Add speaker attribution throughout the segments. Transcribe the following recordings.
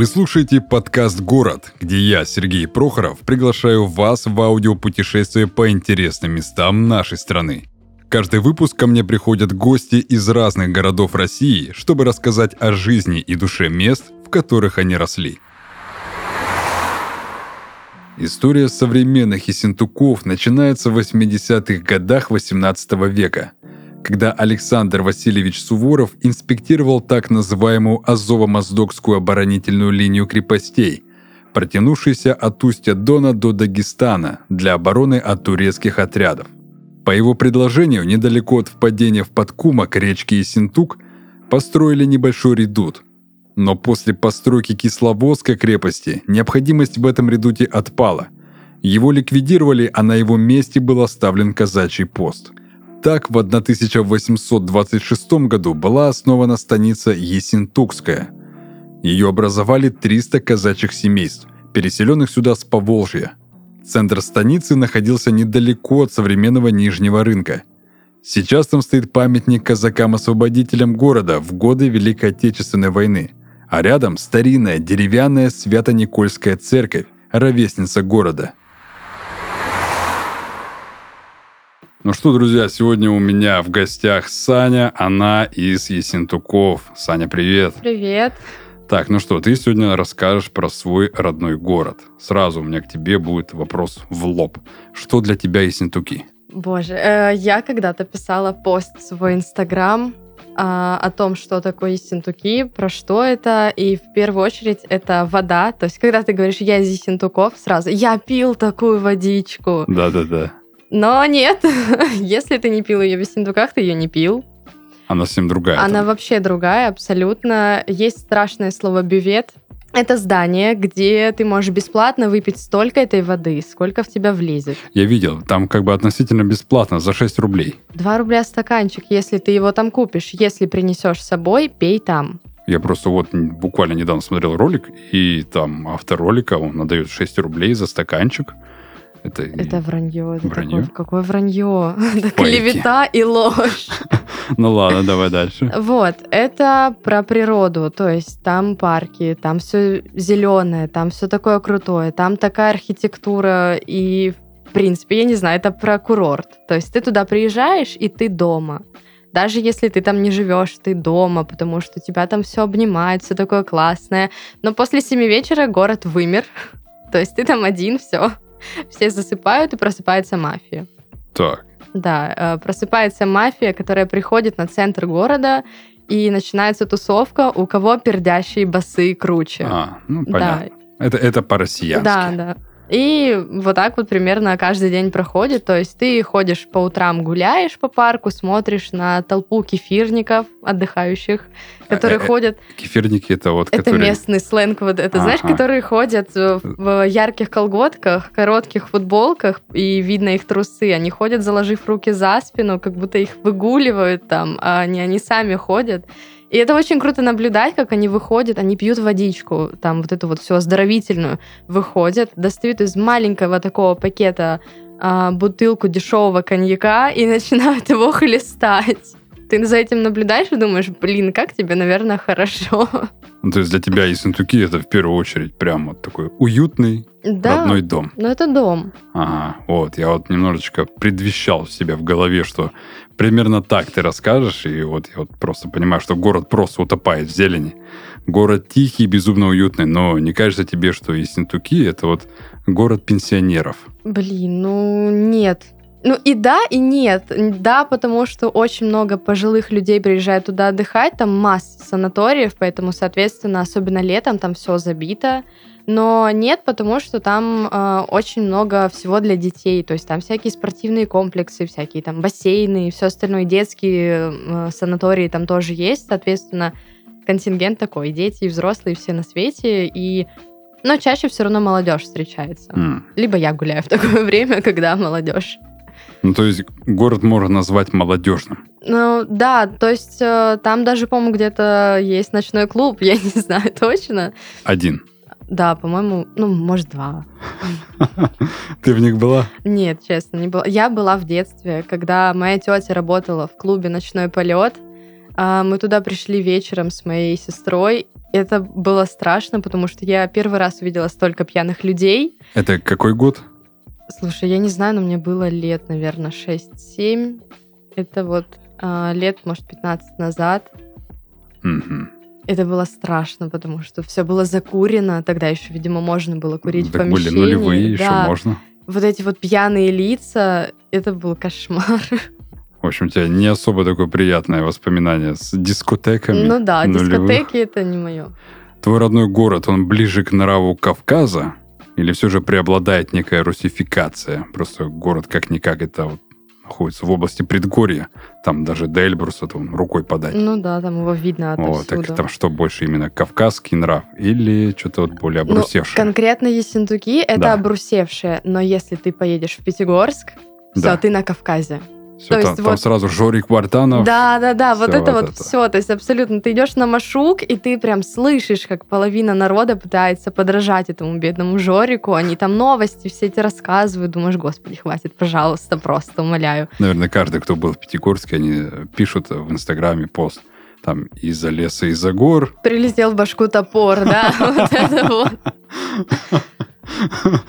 Speaker 1: Вы слушаете подкаст «Город», где я, Сергей Прохоров, приглашаю вас в аудиопутешествие по интересным местам нашей страны. Каждый выпуск ко мне приходят гости из разных городов России, чтобы рассказать о жизни и душе мест, в которых они росли. История современных Ессентуков начинается в 80-х годах 18 века, когда Александр Васильевич Суворов инспектировал так называемую Азово-Моздокскую оборонительную линию крепостей, протянувшуюся от устья Дона до Дагестана для обороны от турецких отрядов. По его предложению, недалеко от впадения в Подкума к речке Ессентук построили небольшой редут. Но после постройки Кисловодской крепости необходимость в этом редуте отпала. Его ликвидировали, а на его месте был оставлен казачий пост. Так, в 1826 году была основана станица Ессентукская. Ее образовали 300 казачьих семейств, переселенных сюда с Поволжья – Центр станицы находился недалеко от современного Нижнего рынка. Сейчас там стоит памятник казакам-освободителям города в годы Великой Отечественной войны, а рядом старинная деревянная Свято-Никольская церковь, ровесница города. Ну что, друзья, сегодня у меня в гостях Саня, она из Есентуков. Саня, привет.
Speaker 2: Привет.
Speaker 1: Так, ну что, ты сегодня расскажешь про свой родной город. Сразу у меня к тебе будет вопрос в лоб. Что для тебя Ессентуки?
Speaker 2: Боже, э, я когда-то писала пост в свой Инстаграм а, о том, что такое Ессентуки, про что это, и в первую очередь это вода. То есть, когда ты говоришь «я из Ессентуков», сразу «я пил такую водичку».
Speaker 1: Да-да-да.
Speaker 2: Но нет, если ты не пил ее в Ессентуках, ты ее не пил.
Speaker 1: Она совсем другая.
Speaker 2: Она там. вообще другая, абсолютно. Есть страшное слово бювет. Это здание, где ты можешь бесплатно выпить столько этой воды, сколько в тебя влезет.
Speaker 1: Я видел, там как бы относительно бесплатно, за 6 рублей.
Speaker 2: 2 рубля стаканчик, если ты его там купишь. Если принесешь с собой, пей там.
Speaker 1: Я просто вот буквально недавно смотрел ролик, и там автор ролика, он отдает 6 рублей за стаканчик.
Speaker 2: Это, это вранье. Это вранье? Такое, какое вранье? Это клевета и ложь.
Speaker 1: Ну ладно, давай дальше.
Speaker 2: Вот, это про природу, то есть там парки, там все зеленое, там все такое крутое, там такая архитектура и, в принципе, я не знаю, это про курорт. То есть ты туда приезжаешь, и ты дома. Даже если ты там не живешь, ты дома, потому что тебя там все обнимает, все такое классное. Но после семи вечера город вымер. То есть ты там один, все. Все засыпают, и просыпается мафия.
Speaker 1: Так.
Speaker 2: Да, э, просыпается мафия, которая приходит на центр города, и начинается тусовка, у кого пердящие басы круче.
Speaker 1: А, ну понятно. Да. Это, это по-россиянски.
Speaker 2: Да, да. И вот так вот примерно каждый день проходит. То есть ты ходишь по утрам, гуляешь по парку, смотришь на толпу кефирников отдыхающих, которые а, ходят...
Speaker 1: Кефирники это вот...
Speaker 2: Это которые... местный сленг, вот это, ага. знаешь, которые ходят в ярких колготках, коротких футболках, и видно их трусы. Они ходят, заложив руки за спину, как будто их выгуливают там, а не они сами ходят. И это очень круто наблюдать, как они выходят, они пьют водичку, там вот эту вот всю оздоровительную, выходят, достают из маленького такого пакета а, бутылку дешевого коньяка и начинают его хлестать. Ты за этим наблюдаешь и думаешь, блин, как тебе, наверное, хорошо.
Speaker 1: Ну, то есть для тебя Ессентуки это в первую очередь прям вот такой уютный да, родной дом.
Speaker 2: Ну, это дом.
Speaker 1: Ага, вот. Я вот немножечко предвещал себя в голове, что примерно так ты расскажешь, и вот я вот просто понимаю, что город просто утопает в зелени. Город тихий, безумно уютный, но не кажется тебе, что Ессентуки это вот город пенсионеров?
Speaker 2: Блин, ну нет. Ну и да, и нет. Да, потому что очень много пожилых людей приезжают туда отдыхать, там масса санаториев, поэтому, соответственно, особенно летом там все забито. Но нет, потому что там э, очень много всего для детей. То есть там всякие спортивные комплексы, всякие там бассейны и все остальное. Детские э, санатории там тоже есть. Соответственно, контингент такой. Дети и взрослые все на свете. И но чаще все равно молодежь встречается. Mm. Либо я гуляю в такое время, когда молодежь.
Speaker 1: Ну, то есть город можно назвать молодежным.
Speaker 2: Ну, да, то есть э, там даже, по-моему, где-то есть ночной клуб, я не знаю точно.
Speaker 1: Один.
Speaker 2: Да, по-моему, ну, может, два.
Speaker 1: Ты в них была?
Speaker 2: Нет, честно, не была. Я была в детстве, когда моя тетя работала в клубе «Ночной полет», А мы туда пришли вечером с моей сестрой. Это было страшно, потому что я первый раз увидела столько пьяных людей.
Speaker 1: Это какой год?
Speaker 2: Слушай, я не знаю, но мне было лет, наверное, 6-7. Это вот а, лет, может, 15 назад.
Speaker 1: Мгм.
Speaker 2: Это было страшно, потому что все было закурено. Тогда еще, видимо, можно было курить в
Speaker 1: Так были
Speaker 2: помещении.
Speaker 1: нулевые, еще
Speaker 2: Да.
Speaker 1: можно.
Speaker 2: Вот эти вот пьяные лица, это был кошмар.
Speaker 1: В общем, у тебя не особо такое приятное воспоминание с дискотеками.
Speaker 2: Ну да,
Speaker 1: нулевых.
Speaker 2: дискотеки это не мое.
Speaker 1: Твой родной город, он ближе к нраву Кавказа? Или все же преобладает некая русификация? Просто город как-никак это вот находится в области предгорья. Там даже до Эльбруса там рукой подать.
Speaker 2: Ну да, там его видно
Speaker 1: Вот,
Speaker 2: отовсюду.
Speaker 1: так там что больше именно кавказский нрав или что-то вот более
Speaker 2: Ну,
Speaker 1: обрусевшее?
Speaker 2: конкретно Ессентуки это
Speaker 1: Да.
Speaker 2: обрусевшее, но если ты поедешь в Пятигорск, все,
Speaker 1: Да.
Speaker 2: ты на Кавказе.
Speaker 1: Всё,
Speaker 2: то
Speaker 1: там,
Speaker 2: есть
Speaker 1: там
Speaker 2: вот-
Speaker 1: сразу Жорик Вартанов.
Speaker 2: Да, да, да, вот
Speaker 1: всё
Speaker 2: это
Speaker 1: вот
Speaker 2: вот
Speaker 1: это.
Speaker 2: все, то есть абсолютно. Ты идешь на маршрут, и ты прям слышишь, как половина народа пытается подражать этому бедному Жорику. Они там новости все эти рассказывают. Думаешь, господи, хватит, пожалуйста, просто умоляю.
Speaker 1: Наверное, каждый, кто был в Пятигорске, они пишут в Инстаграме пост. Там из-за леса, из-за гор.
Speaker 2: Прилетел в башку топор, да, вот это вот.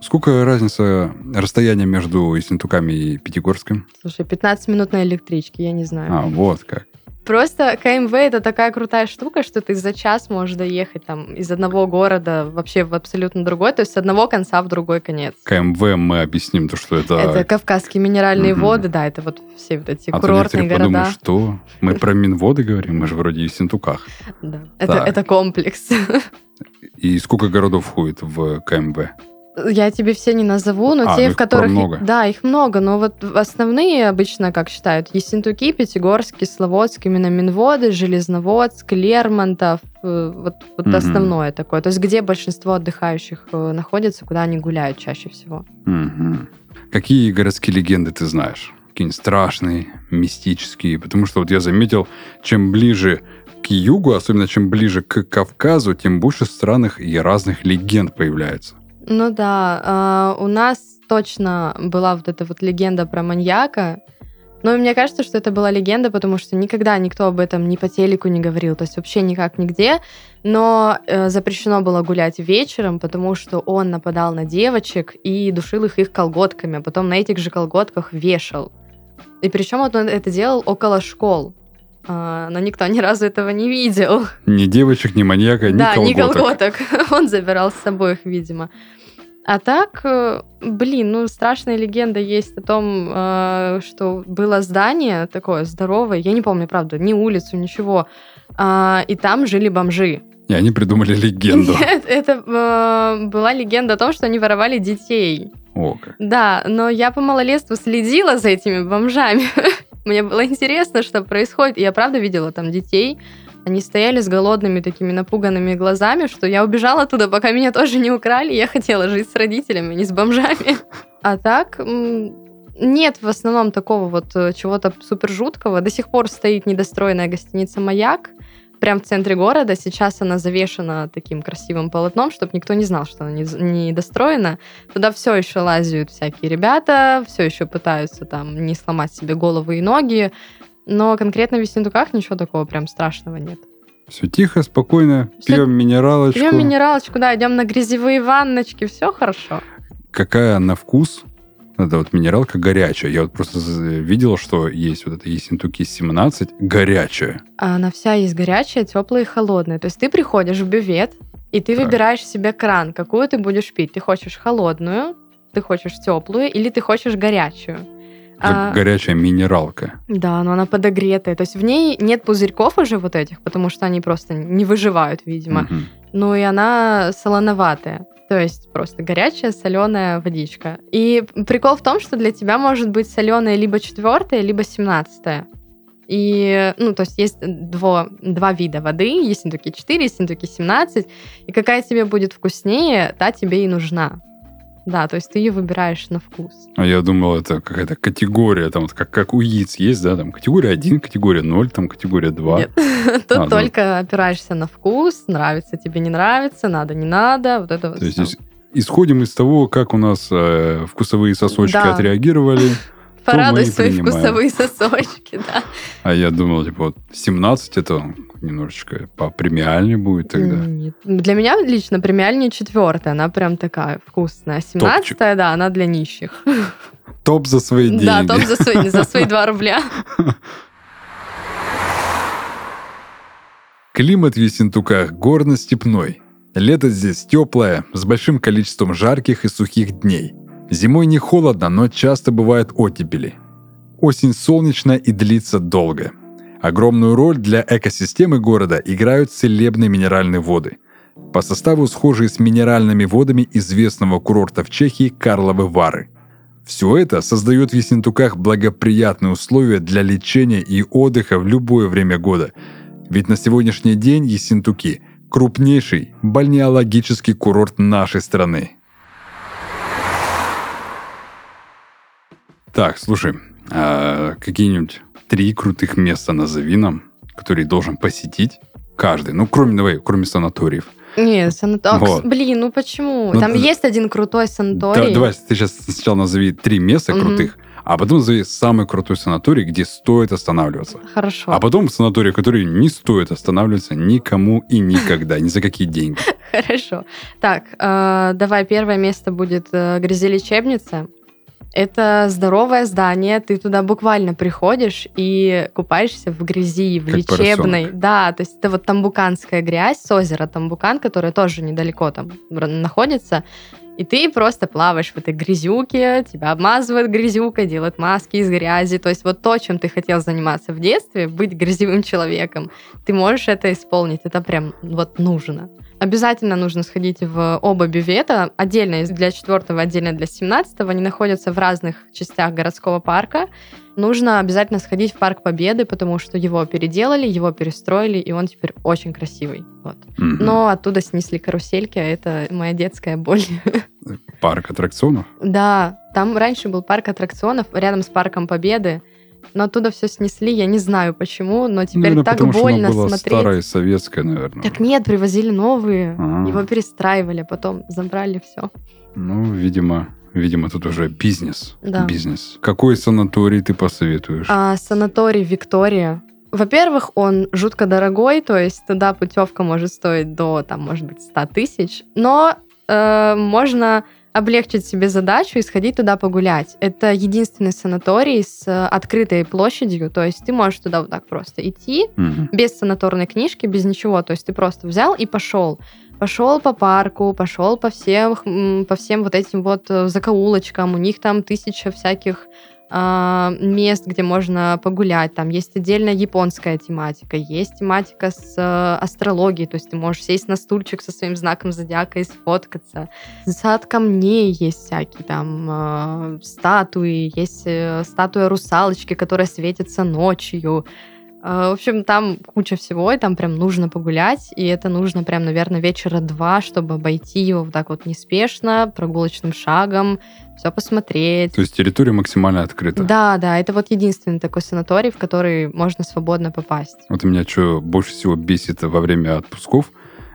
Speaker 1: Сколько разница расстояния между Ессентуками и Пятигорском?
Speaker 2: Слушай, 15 минут на электричке, я не знаю.
Speaker 1: А, вот как.
Speaker 2: Просто КМВ это такая крутая штука, что ты за час можешь доехать там из одного города вообще в абсолютно другой, то есть с одного конца в другой конец.
Speaker 1: КМВ мы объясним, то, что это...
Speaker 2: Это Кавказские минеральные
Speaker 1: Мгм.
Speaker 2: воды, да, это вот все вот эти
Speaker 1: а то
Speaker 2: курортные
Speaker 1: некоторые
Speaker 2: города.
Speaker 1: подумают, что мы про Минводы говорим, мы же вроде в Ессентуках.
Speaker 2: Да. Это, это комплекс.
Speaker 1: И сколько городов входит в КМВ?
Speaker 2: Я тебе все не назову, но
Speaker 1: А,
Speaker 2: те,
Speaker 1: ну
Speaker 2: в которых...
Speaker 1: много.
Speaker 2: Да, их много, но вот основные обычно, как считают, Ессентуки, Пятигорск, Кисловодск, именно Минводы, Железноводск, Лермонтов, э, вот, вот
Speaker 1: Мгм.
Speaker 2: основное такое. То есть где большинство отдыхающих э, находится, куда они гуляют чаще всего.
Speaker 1: Мгм. Какие городские легенды ты знаешь? Какие-нибудь страшные, мистические? Потому что вот я заметил, чем ближе к югу, особенно чем ближе к Кавказу, тем больше странных и разных легенд появляется.
Speaker 2: Ну да, а, у нас точно была вот эта вот легенда про маньяка. Но мне кажется, что это была легенда, потому что никогда никто об этом ни по телеку не говорил, то есть вообще никак нигде. Но э, запрещено было гулять вечером, потому что он нападал на девочек и душил их их колготками, а потом на этих же колготках вешал. И причем вот он это делал около школ. А, но никто ни разу этого не видел.
Speaker 1: Ни девочек, ни маньяка, ни
Speaker 2: Да,
Speaker 1: колготок.
Speaker 2: не колготок. Он забирал с собой их, видимо. А так, э, блин, ну страшная легенда есть о том, э, что было здание такое здоровое, я не помню, правда, ни улицу, ничего, А, и там жили бомжи.
Speaker 1: И они придумали легенду.
Speaker 2: Нет, это э, была легенда о том, что они воровали детей.
Speaker 1: О, как.
Speaker 2: Да, но я по малолетству следила за этими бомжами. Мне было интересно, что происходит. Я правда видела там детей. Они стояли с голодными такими напуганными глазами, что я убежала оттуда, пока меня тоже не украли. Я хотела жить с родителями, а не с бомжами. А так, нет в основном такого вот э, чего-то супер жуткого. До сих пор стоит недостроенная гостиница «Маяк», прям в центре города. Сейчас она завешена таким красивым полотном, чтобы никто не знал, что она не, не достроена. Туда все еще лазят всякие ребята, все еще пытаются там не сломать себе головы и ноги. Но конкретно в Весендуках ничего такого прям страшного нет.
Speaker 1: Все тихо, спокойно,
Speaker 2: Всё-
Speaker 1: пьем минералочку.
Speaker 2: Пьем минералочку, да, идем на грязевые ванночки, все хорошо.
Speaker 1: Какая на вкус? Это вот минералка горячая. Я вот просто з- видел, что есть вот это Ессентуки 17 горячая.
Speaker 2: А Она вся есть горячая, теплая и холодная. То есть ты приходишь в бювет, и ты
Speaker 1: Так.
Speaker 2: выбираешь себе кран, какую ты будешь пить. Ты хочешь холодную, ты хочешь теплую, или ты хочешь горячую.
Speaker 1: Это
Speaker 2: А,
Speaker 1: горячая минералка.
Speaker 2: Да, но она подогретая. То есть в ней нет пузырьков уже вот этих, потому что они просто не выживают, видимо.
Speaker 1: Мгм.
Speaker 2: Ну и она солоноватая. То есть просто горячая соленая водичка. И прикол в том, что для тебя может быть соленая либо четвертая, либо семнадцатая. И, ну, то есть есть дво, два вида воды, есть Синтуки 4, есть Синтуки 17, и какая тебе будет вкуснее, та тебе и нужна. Да, то есть ты ее выбираешь на вкус.
Speaker 1: А я думал, это какая-то категория, там как, как у яиц есть, да, там категория 1, категория 0, там категория 2.
Speaker 2: Нет. Тут
Speaker 1: А, ну.
Speaker 2: только опираешься на вкус, нравится тебе, не нравится, надо, не надо, вот это вот
Speaker 1: То есть исходим из того, как у нас э, вкусовые сосочки
Speaker 2: Да.
Speaker 1: отреагировали.
Speaker 2: Порадуй свои
Speaker 1: принимаем.
Speaker 2: вкусовые сосочки, да.
Speaker 1: А я думал, типа, вот 17 это немножечко попремиальнее будет тогда.
Speaker 2: Нет. Для меня лично премиальнее четвертая, она прям такая вкусная. Семнадцатая, да, она для нищих.
Speaker 1: Топ за свои деньги.
Speaker 2: Да, топ за свои, за свои 2 рубля.
Speaker 1: Климат в Ессентуках горно-степной. Лето здесь теплое, с большим количеством жарких и сухих дней. Зимой не холодно, но часто бывают оттепели. Осень солнечная и длится долго. Огромную роль для экосистемы города играют целебные минеральные воды. По составу схожие с минеральными водами известного курорта в Чехии Карловы Вары. Все это создает в Ессентуках благоприятные условия для лечения и отдыха в любое время года. Ведь на сегодняшний день Ессентуки – крупнейший бальнеологический курорт нашей страны. Так, слушай, а какие-нибудь три крутых места назови нам, которые должен посетить каждый. Ну, кроме, давай, кроме санаториев.
Speaker 2: Не, санаторий.
Speaker 1: Вот.
Speaker 2: Блин, ну почему?
Speaker 1: Ну,
Speaker 2: Там
Speaker 1: да-
Speaker 2: есть один крутой
Speaker 1: Да-
Speaker 2: санаторий.
Speaker 1: давай ты сейчас сначала назови три места
Speaker 2: Мгм.
Speaker 1: крутых, а потом назови самый крутой санаторий, где стоит останавливаться.
Speaker 2: Хорошо.
Speaker 1: А потом санаторий, который не стоит останавливаться никому и никогда, ни за какие деньги.
Speaker 2: Хорошо. Так, э, давай первое место будет э, грязелечебница. Это здоровое здание, ты туда буквально приходишь и купаешься в грязи, в
Speaker 1: Как
Speaker 2: лечебной.
Speaker 1: поросенок.
Speaker 2: Да, то есть это вот тамбуканская грязь с озера Тамбукан, которое тоже недалеко там находится. И ты просто плаваешь в этой грязюке, тебя обмазывают грязюкой, делают маски из грязи. То есть вот то, чем ты хотел заниматься в детстве, быть грязевым человеком, ты можешь это исполнить. Это прям вот нужно. Обязательно нужно сходить в оба бювета. Отдельно для четвертого, отдельно для семнадцатого. Они находятся в разных частях городского парка. Нужно обязательно сходить в Парк Победы, потому что его переделали, его перестроили, и он теперь очень красивый. Вот.
Speaker 1: Мгм.
Speaker 2: Но оттуда снесли карусельки, а это моя детская боль.
Speaker 1: Парк аттракционов.
Speaker 2: Да, там раньше был парк аттракционов рядом с Парком Победы, но оттуда все снесли, я не знаю почему, но теперь
Speaker 1: Наверное,
Speaker 2: так
Speaker 1: потому что
Speaker 2: больно
Speaker 1: было
Speaker 2: смотреть.
Speaker 1: старое, советское, наверное.
Speaker 2: Так нет, привозили новые,
Speaker 1: А.
Speaker 2: его перестраивали, а потом забрали все.
Speaker 1: Ну, видимо, видимо, тут уже бизнес.
Speaker 2: Да.
Speaker 1: Бизнес. Какой санаторий ты посоветуешь?
Speaker 2: А санаторий Виктория. Во-первых, он жутко дорогой, то есть туда путевка может стоить до, там, может быть, 100 тысяч, но э, можно облегчить себе задачу и сходить туда погулять. Это единственный санаторий с э, открытой площадью, то есть ты можешь туда вот так просто идти,
Speaker 1: Мгм.
Speaker 2: без санаторной книжки, без ничего. То есть ты просто взял и пошел. Пошел по парку, пошел по всем, по всем вот этим вот э, закоулочкам. У них там тысяча всяких мест, где можно погулять. Там есть отдельная японская тематика, есть тематика с э, астрологией, то есть ты можешь сесть на стульчик со своим знаком зодиака и сфоткаться. Сад камней есть всякие, там э, статуи, есть э, статуя русалочки, которая светится ночью. Э, В общем, там куча всего, и там прям нужно погулять, и это нужно прям, наверное, вечера два, чтобы обойти его вот так вот неспешно, прогулочным шагом, все посмотреть.
Speaker 1: То есть территория максимально открыта.
Speaker 2: Да, да, это вот единственный такой санаторий, в который можно свободно попасть.
Speaker 1: Вот меня что больше всего бесит во время отпусков,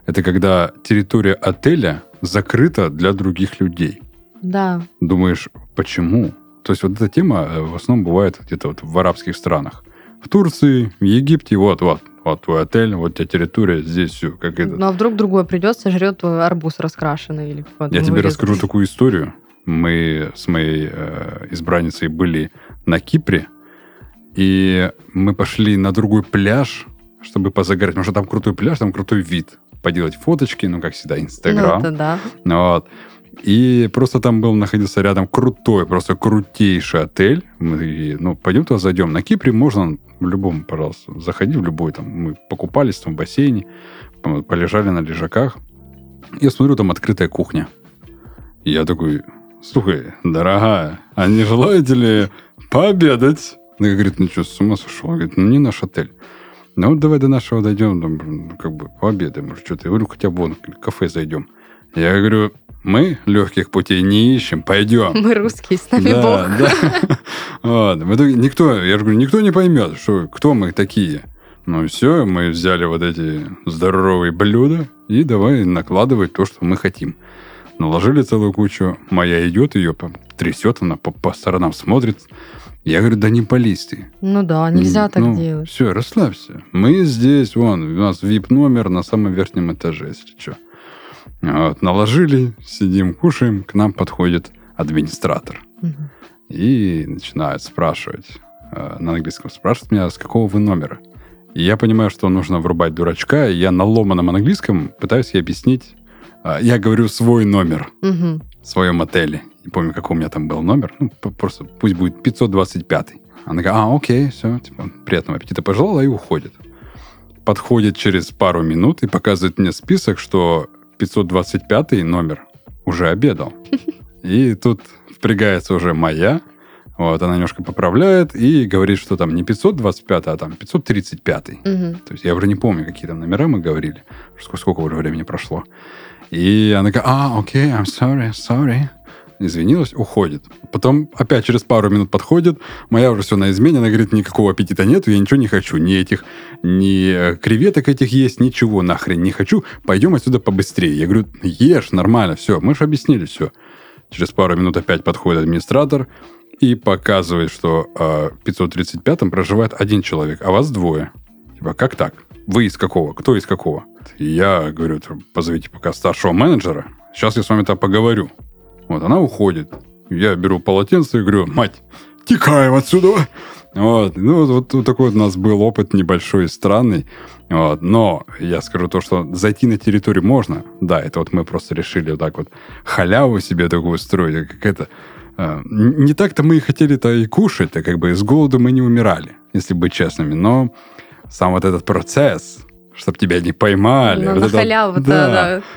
Speaker 1: это когда территория отеля закрыта для других людей.
Speaker 2: Да,
Speaker 1: Думаешь, почему? То есть вот эта тема э, в основном бывает где-то вот в арабских странах. В Турции, в Египте, вот, вот, вот твой отель, вот у тебя территория, здесь все, как это.
Speaker 2: ну а вдруг другой придет, сожрет твой арбуз раскрашенный или
Speaker 1: Я тебе
Speaker 2: вырезанный.
Speaker 1: расскажу такую историю. Мы с моей э, избранницей были на Кипре, и мы пошли на другой пляж, чтобы позагорать, потому что там крутой пляж, там крутой вид. Поделать фоточки, ну, как всегда,
Speaker 2: Ну,
Speaker 1: Инстаграм.
Speaker 2: это да.
Speaker 1: Вот. И просто там был, находился рядом крутой, просто крутейший отель. Мы, ну, пойдем туда зайдем. На Кипре можно в любом, пожалуйста, заходи в любой. Там, мы покупались там в бассейне, по- полежали на лежаках. Я смотрю, там открытая кухня. Я такой, слушай, дорогая, а не желаете ли пообедать? Она говорит, ну что, с ума сошел? Она говорит, ну не наш отель. Ну вот давай до нашего дойдем, там, как бы пообедаем, может, что-то. Я говорю, хотя бы вон, в кафе зайдем. Я говорю, мы легких путей не ищем, пойдем.
Speaker 2: Мы русские, с нами Бог.
Speaker 1: да. Вот. В итоге никто, я же говорю, никто не поймет, что, кто мы такие. Ну все, мы взяли вот эти здоровые блюда и давай накладывать то, что мы хотим. Наложили целую кучу. Моя идет, ее трясет, она по, по сторонам смотрит. Я говорю, да не пались ты.
Speaker 2: Ну да, нельзя так
Speaker 1: ну,
Speaker 2: делать.
Speaker 1: Все, расслабься. Мы здесь, вон, у нас VIP-номер на самом верхнем этаже, если что. Вот, наложили, сидим, кушаем, к нам подходит администратор. И начинает спрашивать, э, на английском спрашивает меня, с какого вы номера. И я понимаю, что нужно врубать дурачка, и я на ломаном английском пытаюсь ей объяснить. э, Я говорю свой номер
Speaker 2: Мгм.
Speaker 1: в своем отеле. Не помню, какой у меня там был номер. Ну, просто пусть будет 525. Она говорит, а, окей, все, типа, приятного аппетита пожелала и уходит. Подходит через пару минут и показывает мне список, что 525 номер уже обедал. И тут впрягается уже моя. Вот, она немножко поправляет и говорит, что там не 525, а там 535.
Speaker 2: Мгм.
Speaker 1: То есть я уже не помню, какие там номера мы говорили. Сколько, сколько уже времени прошло. И она говорит, а, окей, I'm sorry, sorry. Извинилась, уходит. Потом опять через пару минут подходит, моя уже все на измене, она говорит, никакого аппетита нету, я ничего не хочу, ни этих, ни э, креветок этих есть, ничего нахрен не хочу, пойдем отсюда побыстрее. Я говорю, ешь, нормально, все, мы же объяснили все. Через пару минут опять подходит администратор и показывает, что э, в 535-м проживает один человек, а вас двое. Типа, как так? Вы из какого? Кто из какого? Я говорю, позовите пока старшего менеджера, сейчас я с вами там поговорю. Вот, она уходит. Я беру полотенце и говорю, мать, текаем отсюда. Вот, ну, вот, вот такой вот у нас был опыт небольшой и странный. Вот, но я скажу то, что зайти на территорию можно. Да, это вот мы просто решили вот так вот халяву себе такую строить. Как это... э, не так-то мы и хотели-то и кушать, а как бы с голоду мы не умирали, если быть честными. Но сам вот этот процесс, чтобы тебя не поймали.
Speaker 2: Ну,
Speaker 1: вот
Speaker 2: на
Speaker 1: это-
Speaker 2: халяву,
Speaker 1: да,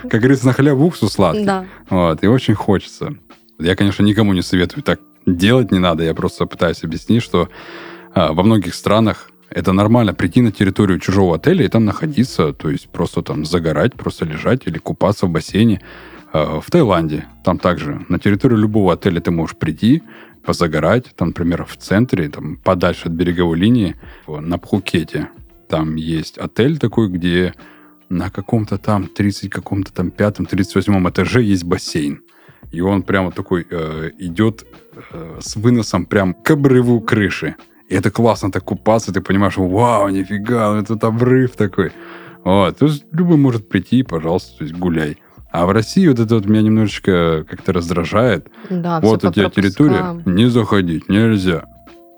Speaker 2: да,
Speaker 1: Как говорится, на халяву уксус сладкий.
Speaker 2: да.
Speaker 1: Вот, и очень хочется. Я, конечно, никому не советую так делать не надо. Я просто пытаюсь объяснить, что а, во многих странах это нормально прийти на территорию чужого отеля и там находиться, то есть просто там загорать, просто лежать или купаться в бассейне. А, В Таиланде там также на территорию любого отеля ты можешь прийти, позагорать, там, например, в центре, там, подальше от береговой линии, на Пхукете. Там есть отель такой, где на каком-то там 30 каком-то там пятом, 38 этаже есть бассейн. И он прямо такой э, идет э, с выносом прям к обрыву крыши. И это классно так купаться, ты понимаешь, вау, нифига, этот обрыв такой. Вот, то есть любой может прийти, пожалуйста, то есть гуляй. А в России вот это вот меня немножечко как-то раздражает.
Speaker 2: Да,
Speaker 1: вот у тебя территория, не заходить, нельзя.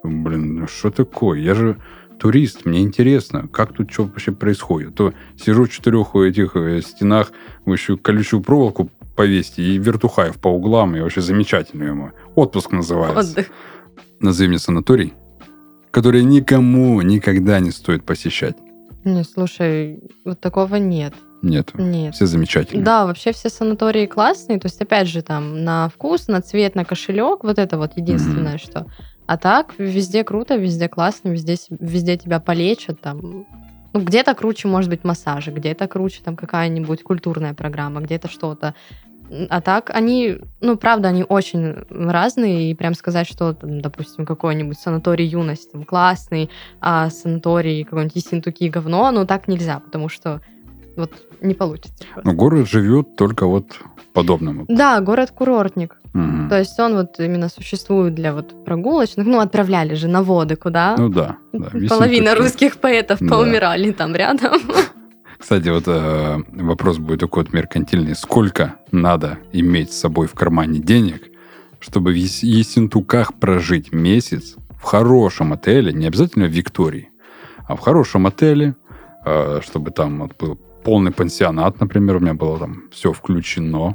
Speaker 1: Блин, ну что такое? Я же турист, мне интересно, как тут что вообще происходит. То сижу в четырех этих э, стенах, вы еще колючую проволоку повесьте и вертухаев по углам, и вообще замечательно ему. Отпуск называется.
Speaker 2: Отдых.
Speaker 1: Назови мне санаторий, который никому никогда не стоит посещать.
Speaker 2: Не, слушай, вот такого нет.
Speaker 1: Нет,
Speaker 2: Нет.
Speaker 1: все замечательные.
Speaker 2: Да, вообще все санатории классные. То есть, опять же, там на вкус, на цвет, на кошелек. Вот это вот единственное, что. А так, везде круто, везде классно, везде, везде тебя полечат. Там. Ну, где-то круче, может быть, массажи, где-то круче там какая-нибудь культурная программа, где-то что-то. А так, они, ну, правда, они очень разные, и прям сказать, что, там, допустим, какой-нибудь санаторий юность там классный, а санаторий какой-нибудь Ессентуки говно, ну, так нельзя, потому что вот не получится. просто.
Speaker 1: Но город живет только вот подобным. вот.
Speaker 2: Да, город-курортник.
Speaker 1: Мгм.
Speaker 2: То есть он вот именно существует для вот прогулочных. Ну, отправляли же на воды куда.
Speaker 1: Ну да. да,
Speaker 2: Половина
Speaker 1: Ессентуки.
Speaker 2: русских поэтов
Speaker 1: Да.
Speaker 2: поумирали там рядом.
Speaker 1: Кстати, вот э, вопрос будет такой вот меркантильный. Сколько надо иметь с собой в кармане денег, чтобы в Ес- Ессентуках прожить месяц в хорошем отеле, не обязательно в Виктории, а в хорошем отеле, э, чтобы там вот был полный пансионат, например, у меня было там все включено,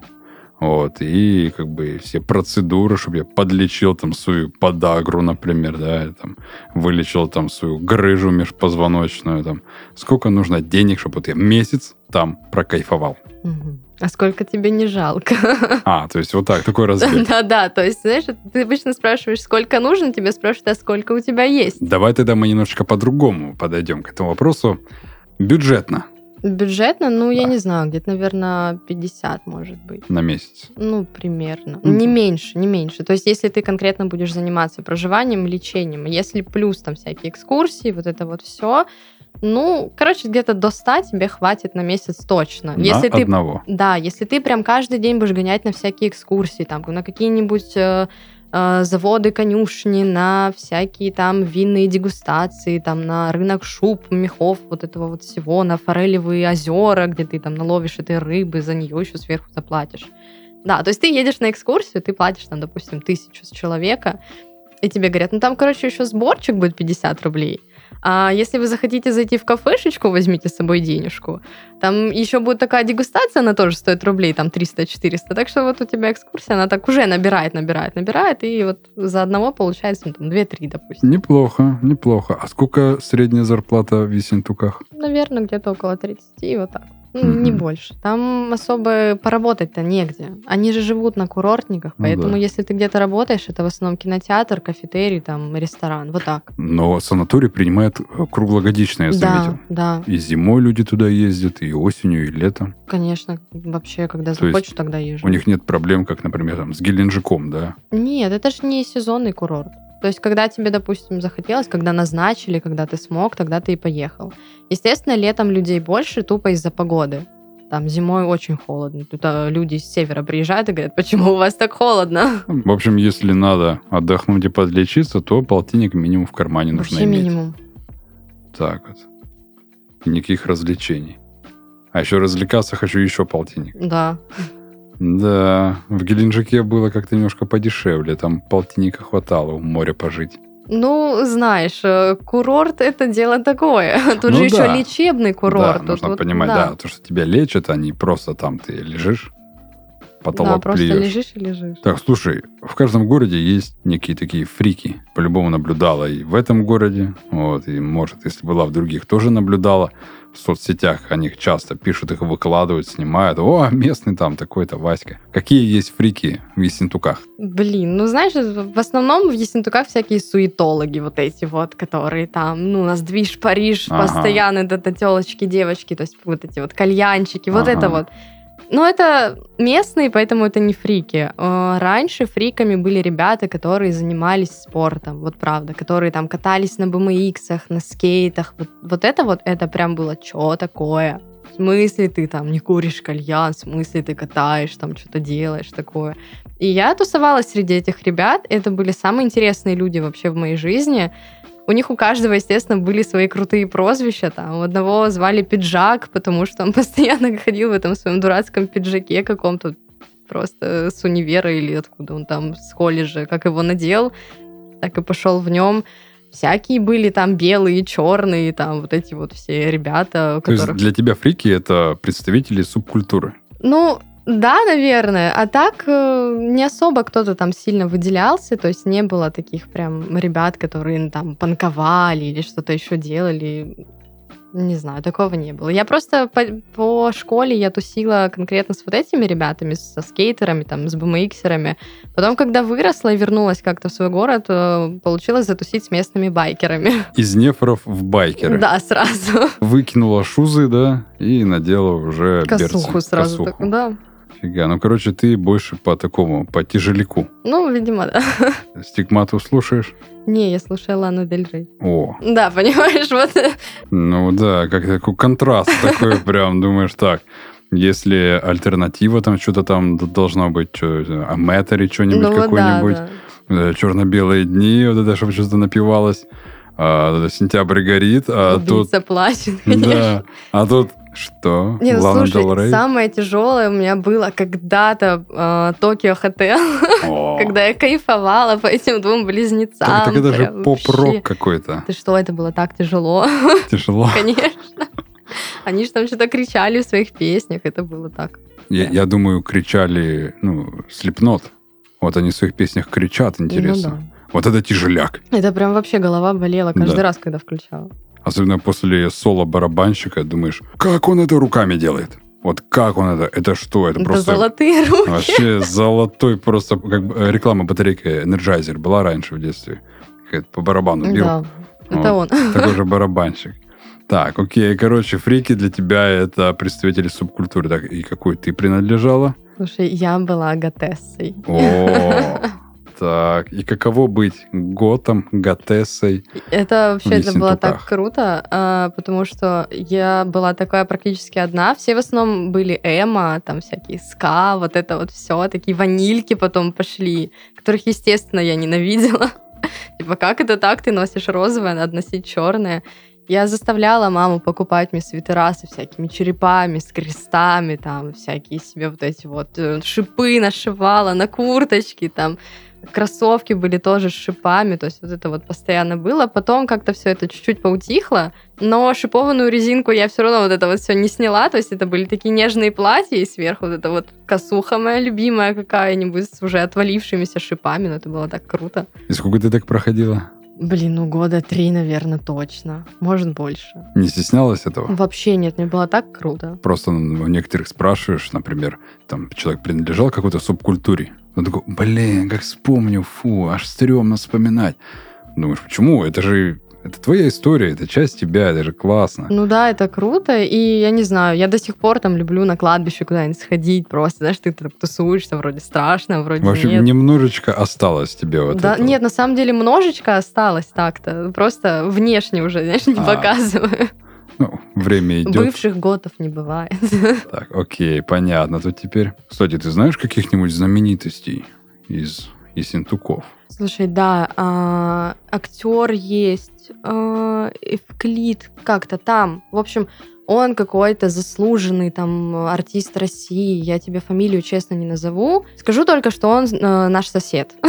Speaker 1: вот, и как бы все процедуры, чтобы я подлечил там свою подагру, например, да, и там вылечил там свою грыжу межпозвоночную, там, сколько нужно денег, чтобы вот я месяц там прокайфовал.
Speaker 2: А сколько тебе не жалко?
Speaker 1: А, то есть вот так, такой разбег.
Speaker 2: Да-да, то есть, знаешь, ты обычно спрашиваешь, сколько нужно, тебе спрашивают, а сколько у тебя есть?
Speaker 1: Давай тогда мы немножечко по-другому подойдем к этому вопросу. Бюджетно
Speaker 2: Бюджетно, ну, я
Speaker 1: Да.
Speaker 2: не знаю, где-то, наверное, 50, может быть.
Speaker 1: на месяц.
Speaker 2: Ну, примерно.
Speaker 1: Мгм.
Speaker 2: Не меньше, не меньше. То есть, если ты конкретно будешь заниматься проживанием, лечением, если плюс там всякие экскурсии, вот это вот все, Ну, короче, где-то до 100 тебе хватит на месяц точно.
Speaker 1: На
Speaker 2: если ты
Speaker 1: одного.
Speaker 2: Да, если ты прям каждый день будешь гонять на всякие экскурсии, там, на какие-нибудь э, заводы, конюшни, на всякие там винные дегустации, там, на рынок шуб, мехов, вот этого вот всего, на форелевые озера, где ты там наловишь этой рыбы, за нее еще сверху заплатишь. Да, то есть ты едешь на экскурсию, ты платишь там, допустим, тысячу с человека, и тебе говорят, ну там, короче, еще сборчик будет 50 рублей. А если вы захотите зайти в кафешечку, возьмите с собой денежку. Там еще будет такая дегустация, она тоже стоит рублей, там 300-400. Так что вот у тебя экскурсия, она так уже набирает, набирает, набирает, и вот за одного получается ну, там 2-3, допустим.
Speaker 1: Неплохо, неплохо. А сколько средняя зарплата в Ессентуках?
Speaker 2: Наверное, где-то около 30, вот так. Ну, Не больше. Там особо поработать-то негде. Они же живут на курортниках,
Speaker 1: Ну
Speaker 2: поэтому
Speaker 1: да.
Speaker 2: если ты где-то работаешь, это в основном кинотеатр, кафетерий, там, ресторан. Вот так.
Speaker 1: Но санаторий принимает э, круглогодично, я
Speaker 2: да,
Speaker 1: заметил.
Speaker 2: да,
Speaker 1: И зимой люди туда ездят, и осенью, и летом.
Speaker 2: конечно. Вообще, когда
Speaker 1: То
Speaker 2: захочу, тогда езжу.
Speaker 1: У них нет проблем, как, например, там, с Геленджиком, да?
Speaker 2: Нет, это же не сезонный курорт. То есть, когда тебе, допустим, захотелось, когда назначили, когда ты смог, тогда ты и поехал. Естественно, летом людей больше тупо из-за погоды. Там зимой очень холодно. Тут а, люди с севера приезжают и говорят, почему у вас так холодно?
Speaker 1: В общем, если надо отдохнуть и подлечиться, то полтинник минимум в кармане нужно
Speaker 2: Вообще
Speaker 1: иметь.
Speaker 2: минимум.
Speaker 1: Так вот. И никаких развлечений. А еще развлекаться хочу еще полтинник.
Speaker 2: Да.
Speaker 1: Да, в Геленджике было как-то немножко подешевле. Там полтинника хватало у моря пожить.
Speaker 2: Ну, знаешь, э, курорт это дело такое. Тут
Speaker 1: Ну
Speaker 2: же еще
Speaker 1: да.
Speaker 2: лечебный курорт.
Speaker 1: да,
Speaker 2: Тут
Speaker 1: нужно
Speaker 2: вот,
Speaker 1: понимать, да. то, что тебя лечат, а не просто там ты лежишь, потолок
Speaker 2: Да, просто
Speaker 1: плюешь.
Speaker 2: лежишь и лежишь.
Speaker 1: Так, слушай, в каждом городе есть некие такие фрики. По-любому наблюдала и в этом городе. Вот, и, может, если была в других, тоже наблюдала. В соцсетях о них часто пишут, их выкладывают, снимают. О, местный там такой-то Васька. Какие есть фрики в Ессентуках?
Speaker 2: Блин, ну знаешь, в основном в Ессентуках всякие суетологи вот эти вот, которые там, ну, у нас движ Париж,
Speaker 1: Ага.
Speaker 2: постоянно это телочки, девочки, то есть вот эти вот кальянчики, вот
Speaker 1: Ага.
Speaker 2: это вот. Но это местные, поэтому это не фрики. Э, Раньше фриками были ребята, которые занимались спортом, вот правда, которые там катались на BMX, на скейтах. Вот, вот это вот, это прям было что такое? В смысле ты там не куришь кальян, в смысле ты катаешь, там что-то делаешь такое. И я тусовалась среди этих ребят. Это были самые интересные люди вообще в моей жизни. У них у каждого, естественно, были свои крутые прозвища. Там у одного звали Пиджак, потому что он постоянно ходил в этом своем дурацком пиджаке каком-то просто с универа или откуда он там, с колледжа, как его надел, так и пошел в нем. Всякие были там белые, черные, там вот эти вот все ребята,
Speaker 1: То есть
Speaker 2: которых...
Speaker 1: для тебя фрики это представители субкультуры.
Speaker 2: Ну, да, наверное. А так э, не особо кто-то там сильно выделялся. То есть не было таких прям ребят, которые ну, там панковали или что-то еще делали. Не знаю, такого не было. Я просто по, по школе я тусила конкретно с вот этими ребятами, со скейтерами, там, с BMX-ерами. Потом, когда выросла и вернулась как-то в свой город, э, получилось затусить с местными байкерами.
Speaker 1: Из нефоров в байкеры.
Speaker 2: Да, сразу.
Speaker 1: Выкинула шузы, да, и надела уже
Speaker 2: Косуху
Speaker 1: берцы.
Speaker 2: сразу.
Speaker 1: Косуху.
Speaker 2: так, да.
Speaker 1: Фига. Ну, короче, ты больше по такому, по тяжеляку.
Speaker 2: Ну, видимо, да.
Speaker 1: Стигмату слушаешь?
Speaker 2: Не, я слушаю Лану Дель Рей.
Speaker 1: О,
Speaker 2: Да, понимаешь, вот.
Speaker 1: ну да, как такой контраст такой прям, думаешь, так, если альтернатива там что-то там д- должно быть, что, о Мэттери что-нибудь
Speaker 2: Ну вот да,
Speaker 1: какой-нибудь,
Speaker 2: да.
Speaker 1: э, черно-белые дни, вот это, чтобы что-то напивалось, а, сентябрь горит, а тут...
Speaker 2: Убийца плачет,
Speaker 1: Да,
Speaker 2: конечно.
Speaker 1: а тут что?
Speaker 2: Не, ну
Speaker 1: Лана
Speaker 2: слушай,
Speaker 1: Рей?
Speaker 2: самое тяжелое у меня было когда-то э, Токио Хотел, когда я кайфовала по этим двум близнецам.
Speaker 1: так, так это же поп-рок какой-то.
Speaker 2: Ты что, это было так тяжело,
Speaker 1: Тяжело.
Speaker 2: конечно. Они же там что-то кричали в своих песнях, это было так.
Speaker 1: Я, я думаю, кричали, ну, слепнот. Вот они в своих песнях кричат, интересно.
Speaker 2: Ну
Speaker 1: Вот это тяжеляк.
Speaker 2: да. Это прям вообще голова болела каждый
Speaker 1: Да.
Speaker 2: раз, когда включала.
Speaker 1: Особенно после соло барабанщика, думаешь, как он это руками делает? Вот как он это? Это что? Это
Speaker 2: Это
Speaker 1: просто
Speaker 2: золотые руки.
Speaker 1: вообще золотой просто, как э, реклама батарейки Energizer была раньше в детстве. По барабану бил.
Speaker 2: Да, это он.
Speaker 1: Такой же барабанщик. Так, окей, короче, фрики для тебя это представители субкультуры. Так, и какой ты принадлежала?
Speaker 2: Слушай, я была готессой.
Speaker 1: О, Так, и каково быть готом, готессой?
Speaker 2: Это вообще это было так круто, а, потому что я была такая практически одна. Все в основном были эмо, там всякие ска, вот это вот все, такие ванильки потом пошли, которых, естественно, я ненавидела. Типа, как это так? Ты носишь розовое, надо носить черное. Я заставляла маму покупать мне свитера со всякими черепами, с крестами, там, всякие себе вот эти вот э, шипы нашивала на курточки, там, кроссовки были тоже с шипами, то есть вот это вот постоянно было. Потом как-то все это чуть-чуть поутихло, но шипованную резинку я все равно вот это вот все не сняла, то есть это были такие нежные платья, и сверху вот эта вот косуха моя любимая какая-нибудь с уже отвалившимися шипами, но это было так круто.
Speaker 1: И сколько ты так проходила?
Speaker 2: Блин, ну года три, наверное, точно. Может, больше.
Speaker 1: Не стеснялась этого?
Speaker 2: Вообще нет, мне было так круто.
Speaker 1: Просто ну, у некоторых спрашиваешь, например, там человек принадлежал какой-то субкультуре. Он такой, блин, как вспомню, фу, аж стрёмно вспоминать. Думаешь, почему? Это же это твоя история, это часть тебя, это же классно.
Speaker 2: Ну да, это круто, и я не знаю, я до сих пор там люблю на кладбище куда-нибудь сходить, просто, знаешь, ты так тусуешься, вроде страшно, вроде
Speaker 1: В общем,
Speaker 2: нет.
Speaker 1: немножечко осталось тебе вот
Speaker 2: да,
Speaker 1: это.
Speaker 2: нет, на самом деле множечко осталось так-то, просто внешне уже, знаешь, не
Speaker 1: А,
Speaker 2: показываю.
Speaker 1: Ну, время идет.
Speaker 2: Бывших готов не бывает.
Speaker 1: Так, окей, понятно. Тут теперь... Кстати, ты знаешь каких-нибудь знаменитостей из Ессентуков?
Speaker 2: Слушай, да, а, актер есть, а, Евклид как-то там. В общем, он какой-то заслуженный там артист России. Я тебе фамилию честно не назову. Скажу только, что он э, наш сосед.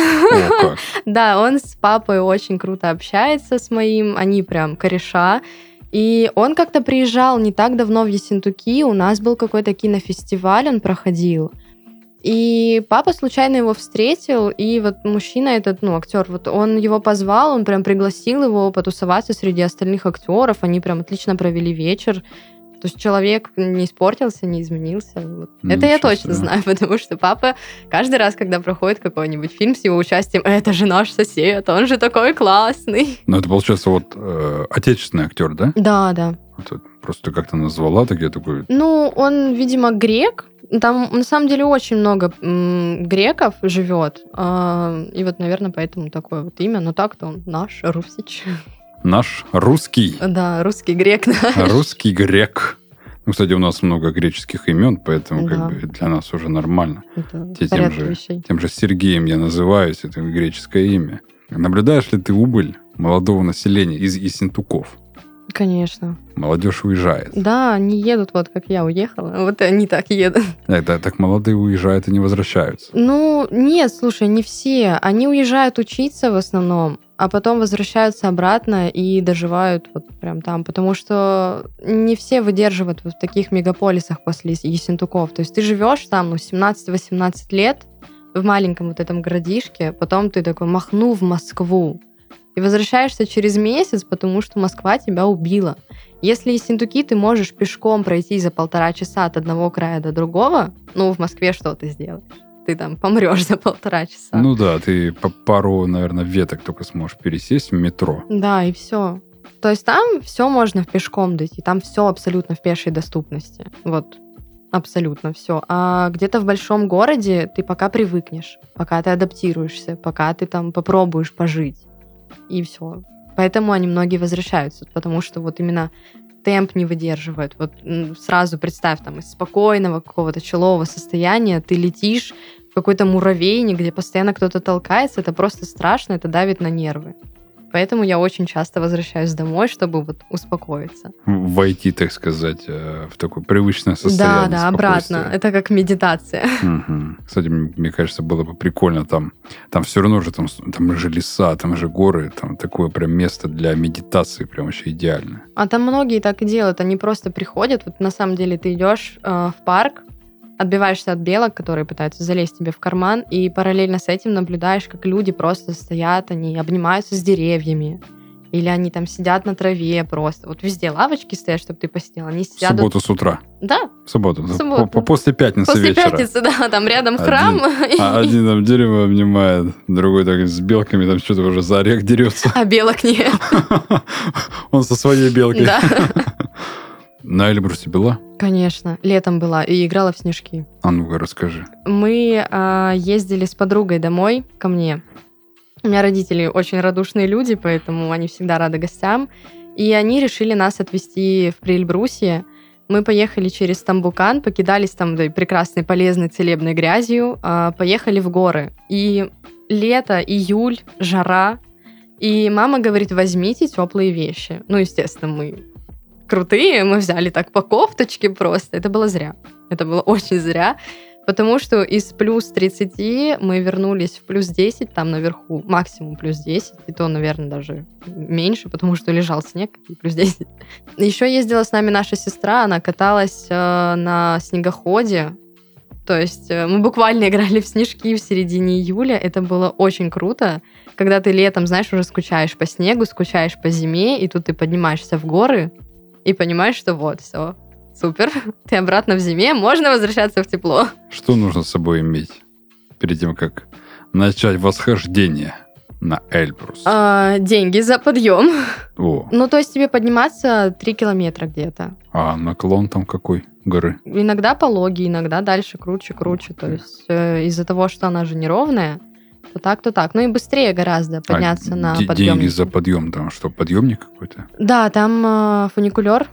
Speaker 2: Да, он с папой очень круто общается с моим, они прям кореша. И он как-то приезжал не так давно в Ессентуки, у нас был какой-то кинофестиваль, он проходил. И папа случайно его встретил, и вот мужчина этот, ну, актер, вот он его позвал, он прям пригласил его потусоваться среди остальных актеров, они прям отлично провели вечер. То есть человек не испортился, не изменился. Вот. Это я точно
Speaker 1: себе.
Speaker 2: знаю, потому что папа каждый раз, когда проходит какой-нибудь фильм с его участием, это же наш сосед, он же такой классный.
Speaker 1: Ну, это, получается, вот э, отечественный актер, да?
Speaker 2: Да, да.
Speaker 1: Это просто как-то назвала, так я такой...
Speaker 2: Ну, он, видимо, грек. Там на самом деле очень много греков живет. А, и вот, наверное, поэтому такое вот имя. Но так-то он наш, русич.
Speaker 1: Наш русский,
Speaker 2: Да, русский грек наш.
Speaker 1: русский грек. Ну, кстати, у нас много греческих имен, поэтому
Speaker 2: Да.
Speaker 1: как бы для нас уже нормально.
Speaker 2: Это
Speaker 1: Те- тем же.
Speaker 2: вещей.
Speaker 1: Тем же Сергеем я называюсь, это греческое имя. Наблюдаешь ли ты убыль молодого населения из Ессентуков?
Speaker 2: Конечно.
Speaker 1: Молодежь уезжает.
Speaker 2: Да, они едут вот как я уехала. Вот они так едут.
Speaker 1: Это так молодые уезжают и не возвращаются.
Speaker 2: Ну, нет, слушай, не все. Они уезжают учиться в основном, а потом возвращаются обратно и доживают вот прям там. Потому что не все выдерживают вот в таких мегаполисах после Ессентуков. То есть ты живешь там, ну, 17-18 лет в маленьком вот этом городишке, потом ты такой махну в Москву. И возвращаешься через месяц, потому что Москва тебя убила. Если Ессентуки ты можешь пешком пройти за полтора часа от одного края до другого, ну, в Москве что ты сделаешь? Ты там помрешь за полтора часа.
Speaker 1: Ну да, ты по пару, наверное, веток только сможешь пересесть в метро.
Speaker 2: Да, и все. То есть там все можно в пешком дойти, там все абсолютно в пешей доступности. Вот. Абсолютно все. А где-то в большом городе ты пока привыкнешь, пока ты адаптируешься, пока ты там попробуешь пожить. И все. Поэтому они многие возвращаются, потому что вот именно темп не выдерживает. Вот сразу представь, там из спокойного какого-то челового состояния ты летишь в какой-то муравейник, где постоянно кто-то толкается, это просто страшно, это давит на нервы. Поэтому я очень часто возвращаюсь домой, чтобы вот успокоиться.
Speaker 1: Войти, так сказать, э, в такое привычное
Speaker 2: Да,
Speaker 1: состояние.
Speaker 2: да, обратно.
Speaker 1: спокойствия.
Speaker 2: Это как медитация.
Speaker 1: Мгм. Кстати, мне кажется, было бы прикольно там. Там все равно же там, там же леса, там же горы, там такое прям место для медитации, прям вообще идеально.
Speaker 2: А там многие так и делают. Они просто приходят. Вот на самом деле ты идешь э, в парк, отбиваешься от белок, которые пытаются залезть тебе в карман, и параллельно с этим наблюдаешь, как люди просто стоят, они обнимаются с деревьями. Или они там сидят на траве просто. Вот везде лавочки стоят, чтобы ты посидел. Они
Speaker 1: В
Speaker 2: сядут...
Speaker 1: субботу с утра.
Speaker 2: Да,
Speaker 1: В субботу.
Speaker 2: В субботу.
Speaker 1: по- после пятницы
Speaker 2: после
Speaker 1: вечера.
Speaker 2: пятницы, да, там рядом
Speaker 1: Один-
Speaker 2: храм.
Speaker 1: А один там дерево обнимает, другой так с белками там что-то уже за орех дерется.
Speaker 2: А белок нет.
Speaker 1: Он со своей белкой.
Speaker 2: Да.
Speaker 1: На Эльбрусе была?
Speaker 2: Конечно, летом была и играла в снежки.
Speaker 1: А ну-ка, расскажи.
Speaker 2: Мы а, ездили с подругой домой ко мне. У меня родители очень радушные люди, поэтому они всегда рады гостям. И они решили нас отвезти в Прильбрусье. Мы поехали через Тамбукан, покидались там да, прекрасной, полезной, целебной грязью, а, поехали в горы. И лето, июль, жара. И мама говорит, возьмите теплые вещи. Ну, естественно, мы крутые, мы взяли так по кофточке просто. Это было зря. Это было очень зря. Потому что из плюс 30 мы вернулись в плюс 10 там наверху, максимум плюс 10, и то, наверное, даже меньше, потому что лежал снег, и плюс 10. Еще ездила с нами наша сестра, она каталась э, на снегоходе, то есть э, мы буквально играли в снежки в середине июля, это было очень круто, когда ты летом, знаешь, уже скучаешь по снегу, скучаешь по зиме, и тут ты поднимаешься в горы, и понимаешь, что вот, все, Супер. Ты обратно в зиме, можно возвращаться в тепло.
Speaker 1: Что нужно с собой иметь перед тем, как начать восхождение на Эльбрус?
Speaker 2: А, деньги за подъем.
Speaker 1: О.
Speaker 2: Ну, то есть тебе подниматься 3 километра где-то.
Speaker 1: А наклон там какой горы?
Speaker 2: Иногда пологий, иногда дальше круче, круче. То есть э, из-за того, что она же неровная, то так, то так. Ну и быстрее гораздо подняться
Speaker 1: а,
Speaker 2: на подъемник.
Speaker 1: Деньги за подъем, там что, подъемник какой-то?
Speaker 2: Да, там э, фуникулер,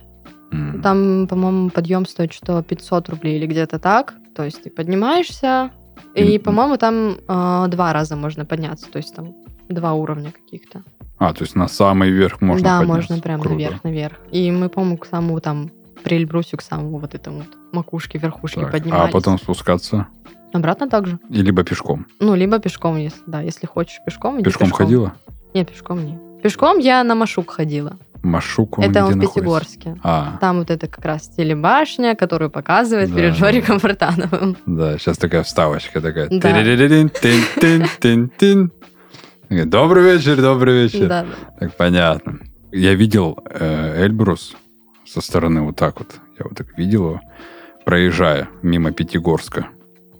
Speaker 1: М.
Speaker 2: Там, по-моему, подъем стоит что 500 рублей или где-то так. То есть ты поднимаешься, и,
Speaker 1: Мгм.
Speaker 2: по-моему, там э, два раза можно подняться. То есть там два уровня каких-то.
Speaker 1: А, то есть на самый верх можно
Speaker 2: да,
Speaker 1: подняться.
Speaker 2: можно прям
Speaker 1: Круто.
Speaker 2: наверх, наверх. И мы, по-моему, к самому там при Эльбрусе, к самому вот этому вот макушке, верхушке
Speaker 1: Так,
Speaker 2: поднимались.
Speaker 1: А потом спускаться?
Speaker 2: Обратно так же.
Speaker 1: И либо пешком?
Speaker 2: Ну, либо пешком, если, да, если хочешь пешком, иди
Speaker 1: Пешком, ходила?
Speaker 2: Нет, пешком не. Пешком я на Машук ходила.
Speaker 1: Машук он
Speaker 2: Это он в? Пятигорске.
Speaker 1: А,
Speaker 2: Там вот это как раз телебашня, которую показывает
Speaker 1: Да,
Speaker 2: перед
Speaker 1: да,
Speaker 2: Жориком Фортановым.
Speaker 1: да, сейчас такая вставочка такая.
Speaker 2: Да.
Speaker 1: Добрый вечер, добрый вечер.
Speaker 2: Да,
Speaker 1: Так, понятно. Я видел э, Эльбрус со стороны вот так вот. Я вот так видел его, проезжая мимо Пятигорска.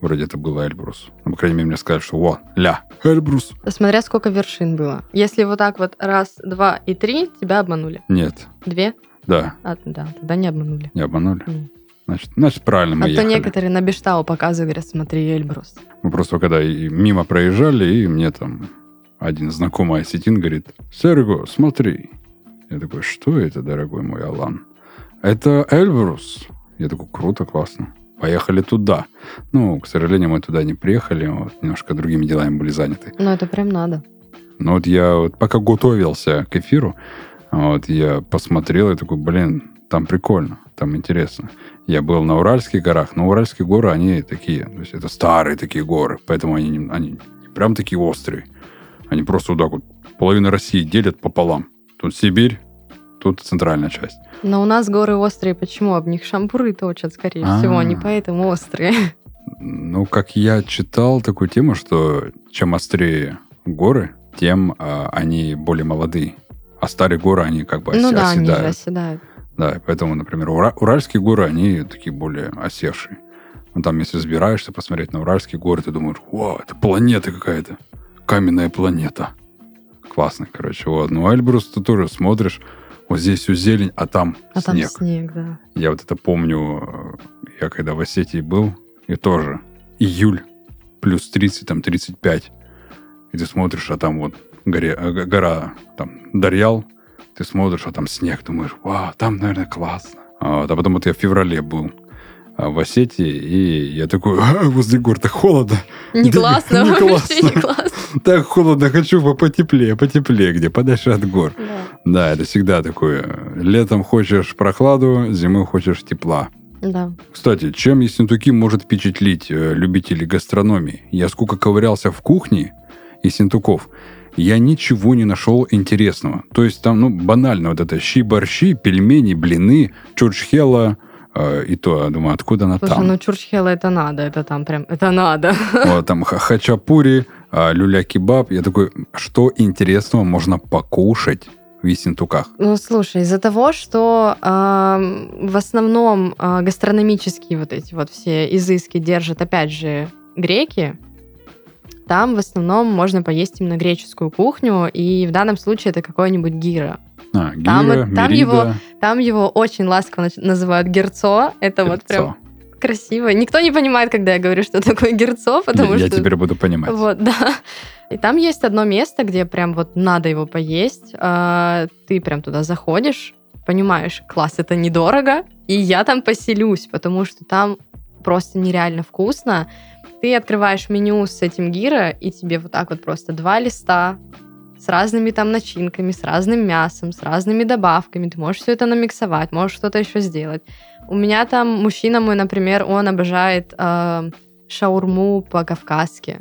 Speaker 1: Вроде это был Эльбрус. Ну, по крайней мере, мне сказали, что вот, ля, Эльбрус.
Speaker 2: Смотря сколько вершин было. Если вот так вот раз, два и три, тебя обманули.
Speaker 1: Нет,
Speaker 2: Две?
Speaker 1: да,
Speaker 2: А, да, тогда не обманули.
Speaker 1: не обманули.
Speaker 2: Нет.
Speaker 1: Значит, значит правильно мы
Speaker 2: а то
Speaker 1: ехали.
Speaker 2: некоторые на Бештау показывают, говорят, смотри, Эльбрус.
Speaker 1: Мы просто когда и мимо проезжали, и мне там один знакомый осетин говорит, Серго, смотри. Я такой, что это, дорогой мой Алан? Это Эльбрус. Я такой, круто, классно. Поехали туда. Ну, к сожалению, мы туда не приехали, вот, немножко другими делами были заняты.
Speaker 2: Ну, это прям надо.
Speaker 1: Но вот я вот пока готовился к эфиру, вот я посмотрел и такой, блин, там прикольно, там интересно. Я был на Уральских горах, но Уральские горы, они такие, то есть это старые такие горы, поэтому они, они прям такие острые. Они просто вот так вот половину России делят пополам. Тут Сибирь, тут центральная часть.
Speaker 2: Но у нас горы острые. Почему? Об них шампуры точат, скорее
Speaker 1: А.
Speaker 2: всего. Они поэтому острые.
Speaker 1: Ну, как я читал такую тему, что чем острее горы, тем а, они более молодые. А старые горы, они как бы
Speaker 2: Ну
Speaker 1: оси-
Speaker 2: да, они же
Speaker 1: оседают.
Speaker 2: оседают.
Speaker 1: Да, и поэтому, например, Ура- Уральские горы, они такие более осевшие. Ну, там, если взбираешься посмотреть на Уральские горы, ты думаешь, вау, это планета какая-то. Каменная планета. Классно, короче. Вот. Ну, Эльбрус ты тоже смотришь, вот здесь все зелень, а там
Speaker 2: А там
Speaker 1: снег.
Speaker 2: снег, да.
Speaker 1: Я вот это помню, э, я когда в Осетии был, и тоже июль, плюс 30, там 35. И ты смотришь, а там вот горе, э, гора, там Дарьял, ты смотришь, а там снег, думаешь, вау, там, наверное, классно. А, вот, а потом вот я в феврале был в Осетии, и я такой, «А, возле гор так холодно,
Speaker 2: Не классно,
Speaker 1: не
Speaker 2: вообще
Speaker 1: классно.
Speaker 2: не классно.
Speaker 1: так холодно, хочу по- потеплее, потеплее, где подальше от гор.
Speaker 2: Да.
Speaker 1: Да, это всегда такое. Летом хочешь прохладу, зимой хочешь тепла.
Speaker 2: Да.
Speaker 1: Кстати, чем Ессентуки может впечатлить э, любителей гастрономии? Я сколько ковырялся в кухне Ессентуков, я ничего не нашел интересного. То есть там, ну, банально вот это щи-борщи, пельмени, блины, чурчхела, и то, я думаю, откуда она
Speaker 2: Слушай,
Speaker 1: там?
Speaker 2: ну чурчхела это надо, это там прям, это надо.
Speaker 1: Вот там ха- хачапури, а, люля-кебаб. Я такой, что интересного можно покушать в Ессентуках?
Speaker 2: Ну, слушай, из-за того, что ам, в основном а, гастрономические вот эти вот все изыски держат, опять же, греки, там в основном можно поесть именно греческую кухню, и в данном случае это какой-нибудь гира.
Speaker 1: А, гира,
Speaker 2: Там- там его- Там его очень ласково называют герцо. Это вот прям красиво. Никто не понимает, когда я говорю, что такое герцо, потому
Speaker 1: я,
Speaker 2: что...
Speaker 1: я теперь буду понимать.
Speaker 2: Вот, да. И там есть одно место, где прям вот надо его поесть. А, Ты прям туда заходишь, понимаешь, класс, это недорого, и я там поселюсь, потому что там просто нереально вкусно. Ты открываешь меню с этим гира, и тебе вот так вот просто два листа с разными там начинками, с разным мясом, с разными добавками. Ты можешь все это намиксовать, можешь что-то еще сделать. У меня там мужчина мой, например, он обожает э, шаурму по-кавказски,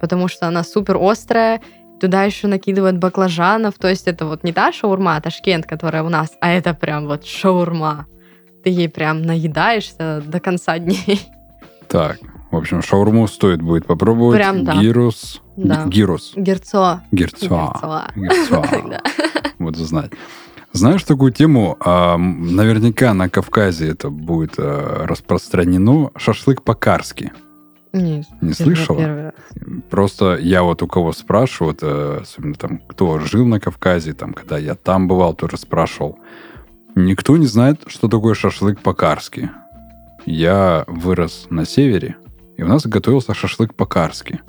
Speaker 2: потому что она супер острая, туда еще накидывают баклажанов, то есть это вот не та шаурма, а Ташкент, которая у нас, а это прям вот шаурма. Ты ей прям наедаешься до конца дней.
Speaker 1: Так, в общем, шаурму стоит будет попробовать.
Speaker 2: Прям да.
Speaker 1: Гирус.
Speaker 2: Да.
Speaker 1: Гирус.
Speaker 2: Герцо.
Speaker 1: Герцо.
Speaker 2: Герцо.
Speaker 1: Вот знать. Знаешь такую тему? А, наверняка на Кавказе это будет а, распространено. Шашлык по-карски.
Speaker 2: Не,
Speaker 1: Не слышала? Просто я вот у кого спрашиваю, вот, э, особенно там, кто жил на Кавказе, там, когда я там бывал, тоже спрашивал. Никто не знает, что такое шашлык по-карски. Я вырос на севере, и у нас готовился шашлык по-карски.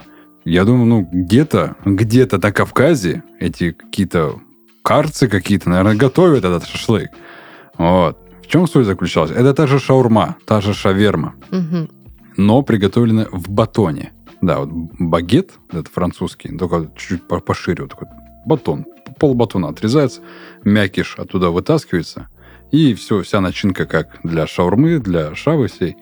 Speaker 1: Я думаю, ну, где-то, где-то на Кавказе эти какие-то карцы какие-то, наверное, готовят этот шашлык. Вот. В чем суть заключалась? Это та же шаурма, та же шаверма
Speaker 2: Мгм.
Speaker 1: но приготовлены в батоне. Да, вот багет, это французский, только чуть-чуть по- пошире, вот такой батон, пол батона отрезается, мякиш оттуда вытаскивается, и все, вся начинка, как для шаурмы, для шавы всей,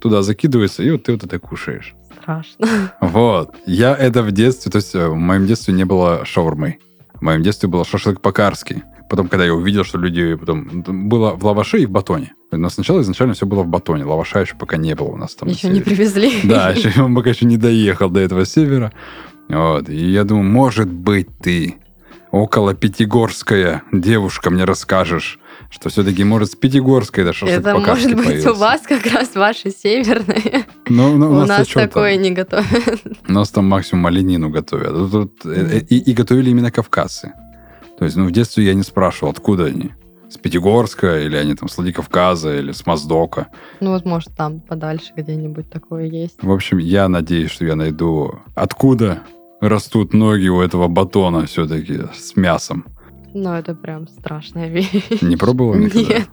Speaker 1: туда закидывается, и вот ты вот это кушаешь.
Speaker 2: Страшно.
Speaker 1: Вот. Я это в детстве, то есть э, в моем детстве не было шаурмы. В моем детстве был шашлык по-карски. Потом, когда я увидел, что люди потом... Было в лаваше и в батоне. Но сначала изначально все было в батоне. Лаваша еще пока не было у нас там.
Speaker 2: Еще не привезли.
Speaker 1: Да, еще он пока еще не доехал до этого севера. Вот. И я думаю, может быть, ты около Пятигорская девушка мне расскажешь, что все-таки, может, с Пятигорской да, шашлык
Speaker 2: Это может быть у
Speaker 1: появился.
Speaker 2: вас как раз ваши северные.
Speaker 1: Ну, ну,
Speaker 2: У нас
Speaker 1: что
Speaker 2: такое
Speaker 1: там?
Speaker 2: не готовят.
Speaker 1: У нас там максимум оленину готовят. Тут- тут, э, и, и готовили именно кавказцы. То есть, ну, в детстве я не спрашивал, откуда они. С Пятигорска, или они там с Владикавказа, или с Моздока.
Speaker 2: Ну вот, может, там подальше где-нибудь такое есть.
Speaker 1: В общем, я надеюсь, что я найду, откуда растут ноги у этого батона все-таки с мясом.
Speaker 2: Но это прям страшная вещь.
Speaker 1: Не пробовал никогда?
Speaker 2: Нет.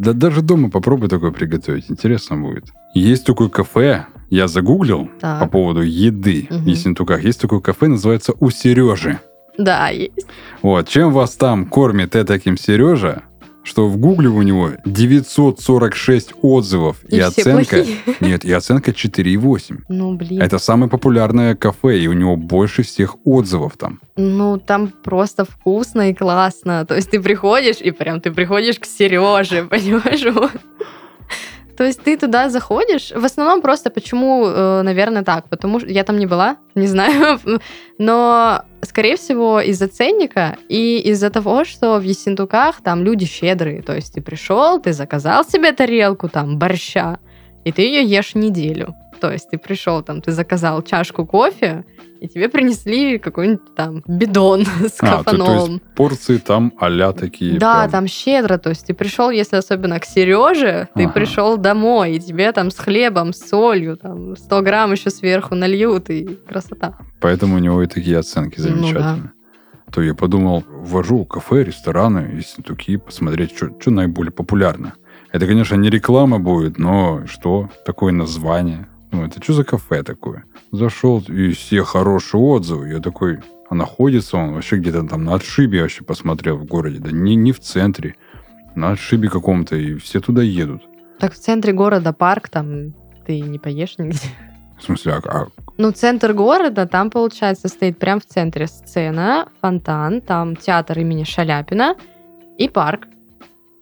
Speaker 1: Да, даже дома попробуй такое приготовить. Интересно будет. Есть такое кафе, я загуглил
Speaker 2: Так.
Speaker 1: по поводу еды
Speaker 2: Мгм.
Speaker 1: в Ессентуках. Есть такое кафе, называется «У Сережи».
Speaker 2: Да, есть.
Speaker 1: Вот, чем вас там кормит таким Сережа, что в гугле у него 946 отзывов и,
Speaker 2: И
Speaker 1: оценка... Нет, и оценка 4,8.
Speaker 2: Ну, блин.
Speaker 1: Это самое популярное кафе, и у него больше всех отзывов там.
Speaker 2: Ну, там просто вкусно и классно. То есть ты приходишь, и прям ты приходишь к Сереже, понимаешь? То есть ты туда заходишь, в основном просто почему, э, наверное, так, потому что я там не была, не знаю, но, скорее всего, из-за ценника и из-за того, что в Ессентуках там люди щедрые, то есть ты пришел, ты заказал себе тарелку там борща, и ты ее ешь неделю. То есть ты пришел там, ты заказал чашку кофе, и тебе принесли какой-нибудь там бидон с
Speaker 1: А, то- то
Speaker 2: кафанолом.
Speaker 1: есть порции там а такие.
Speaker 2: Да,
Speaker 1: прям.
Speaker 2: там щедро. То есть ты пришел, если особенно к Сереже, ты
Speaker 1: Ага.
Speaker 2: пришел домой, и тебе там с хлебом, с солью, там 100 грамм еще сверху нальют, и красота.
Speaker 1: Поэтому у него и такие оценки
Speaker 2: Ну да.
Speaker 1: замечательные. То я подумал, ввожу кафе, рестораны, Ессентуки, посмотреть, что наиболее популярно. Это, конечно, не реклама будет, но что? Такое название. Ну, это что за кафе такое? Зашел, и все хорошие отзывы. Я такой, а находится он вообще где-то там на отшибе вообще посмотрел в городе. Да не, не в центре, на отшибе каком-то, и все туда едут.
Speaker 2: Так в центре города парк, там ты не поешь нигде.
Speaker 1: В смысле, а, а
Speaker 2: Ну, центр города, там, получается, стоит прям в центре сцена, фонтан, там театр имени Шаляпина и парк.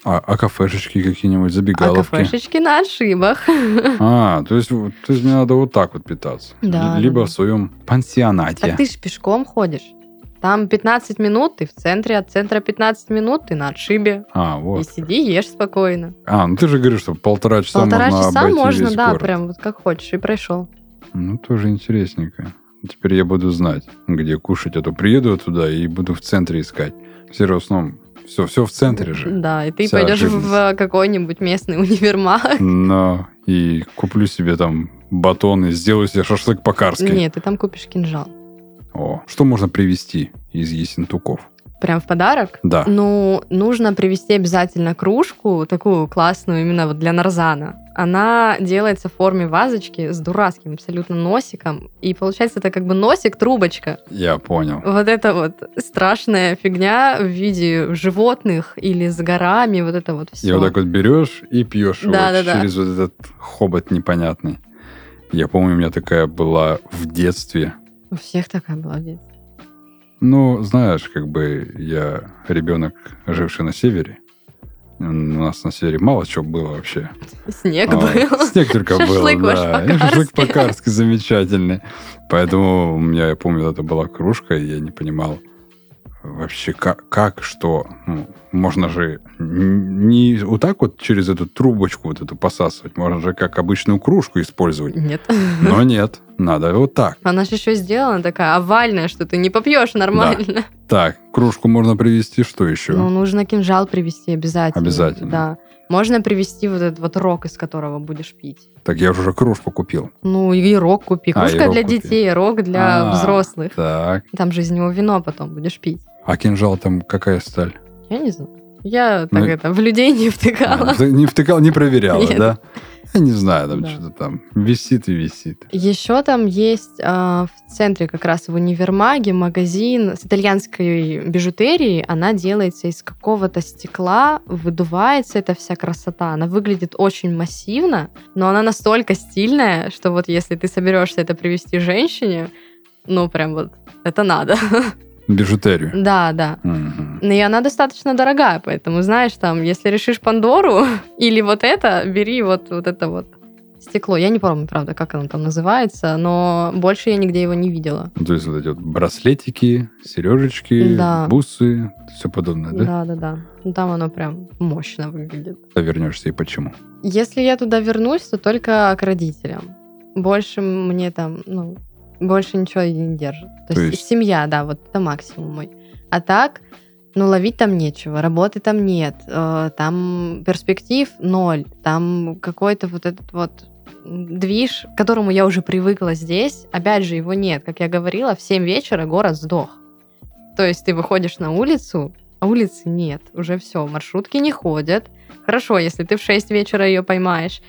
Speaker 1: А, а кафешечки какие-нибудь,
Speaker 2: А
Speaker 1: забегаловки?
Speaker 2: кафешечки на отшибах.
Speaker 1: А, то есть, то есть мне надо вот так вот питаться.
Speaker 2: Да,
Speaker 1: Либо
Speaker 2: да,
Speaker 1: в своем пансионате.
Speaker 2: Так ты же пешком ходишь. Там 15 минут, ты в центре, от центра 15 минут, ты на отшибе.
Speaker 1: А,
Speaker 2: И
Speaker 1: вот.
Speaker 2: сиди, ешь спокойно.
Speaker 1: А, ну ты же говоришь, что полтора часа
Speaker 2: Полтора
Speaker 1: можно
Speaker 2: часа
Speaker 1: обойти
Speaker 2: можно,
Speaker 1: весь
Speaker 2: да,
Speaker 1: город.
Speaker 2: прям вот как хочешь, и прошел.
Speaker 1: Ну, тоже интересненько. Теперь я буду знать, где кушать, а то приеду туда и буду в центре искать. Все основном Все, все в центре же.
Speaker 2: Да, и ты
Speaker 1: Вся
Speaker 2: пойдешь
Speaker 1: живность.
Speaker 2: в какой-нибудь местный универмаг.
Speaker 1: Но и куплю себе там батон и сделаю себе шашлык по-карски.
Speaker 2: Нет, ты там купишь кинжал.
Speaker 1: О, что можно привезти из Ессентуков?
Speaker 2: Прям в подарок?
Speaker 1: Да.
Speaker 2: Ну, нужно привезти обязательно кружку, такую классную именно вот для нарзана. Она делается в форме вазочки с дурацким абсолютно носиком. И получается это как бы носик-трубочка.
Speaker 1: Я понял.
Speaker 2: Вот это вот страшная фигня в виде животных или с горами, вот это вот все.
Speaker 1: И вот так вот берешь и пьешь его
Speaker 2: Да-да-да.
Speaker 1: через вот этот хобот непонятный. Я помню, у меня такая была в детстве.
Speaker 2: У всех такая была в детстве.
Speaker 1: Ну, знаешь, как бы я ребенок, живший на севере. У нас на севере мало чего было вообще.
Speaker 2: Снег
Speaker 1: А,
Speaker 2: был.
Speaker 1: Снег только был, да. И шашлык по-карски замечательный. Поэтому у меня, я помню, это была кружка, и я не понимал вообще, как, как что. Ну, можно же не вот так вот через эту трубочку вот эту посасывать, можно же как обычную кружку использовать.
Speaker 2: Нет.
Speaker 1: Но нет, надо вот так.
Speaker 2: Она же еще сделана такая овальная, что ты не попьешь нормально.
Speaker 1: Так, кружку можно привезти, что еще?
Speaker 2: Ну, нужно кинжал привезти обязательно.
Speaker 1: Обязательно.
Speaker 2: Да. Можно привезти вот этот вот рог, из которого будешь пить.
Speaker 1: Так я уже кружку купил.
Speaker 2: Ну, и рог купи.
Speaker 1: А, и
Speaker 2: Кружка
Speaker 1: рог
Speaker 2: для
Speaker 1: купи.
Speaker 2: детей, рог для
Speaker 1: А,
Speaker 2: взрослых.
Speaker 1: Так.
Speaker 2: Там же из него вино потом будешь пить.
Speaker 1: А кинжал там какая сталь?
Speaker 2: Я не знаю. Я
Speaker 1: Ну,
Speaker 2: так это, в людей не втыкала.
Speaker 1: А, не втыкал, не проверяла,
Speaker 2: Нет.
Speaker 1: да? Я не знаю, там
Speaker 2: Да.
Speaker 1: что-то там висит и висит.
Speaker 2: Еще там есть а, в центре как раз в универмаге магазин с итальянской бижутерией. Она делается из какого-то стекла, выдувается эта вся красота. Она выглядит очень массивно, но она настолько стильная, что вот если ты соберешься это привести женщине, ну прям вот это надо.
Speaker 1: Бижутерию.
Speaker 2: да, да. Но и она достаточно дорогая, поэтому, знаешь, там, если решишь Пандору или вот это, бери вот, вот это вот стекло. Я не помню, правда, как оно там называется, но больше я нигде его не видела.
Speaker 1: Ну, То есть вот эти вот браслетики, сережечки,
Speaker 2: Да.
Speaker 1: бусы, все подобное, да?
Speaker 2: Да, да, да. Ну, там оно прям мощно выглядит.
Speaker 1: Ты вернешься и почему?
Speaker 2: Если я туда вернусь, то только к родителям. Больше мне там, ну, больше ничего не держит. То,
Speaker 1: То
Speaker 2: есть,
Speaker 1: есть-
Speaker 2: семья, да, вот это максимум мой. А так, ну, ловить там нечего, работы там нет, э, там перспектив ноль, там какой-то вот этот вот движ, к которому я уже привыкла здесь, опять же, его нет. Как я говорила, в 7 вечера город сдох. То есть ты выходишь на улицу, а улицы нет, уже все, маршрутки не ходят. Хорошо, если ты в 6 вечера ее поймаешь,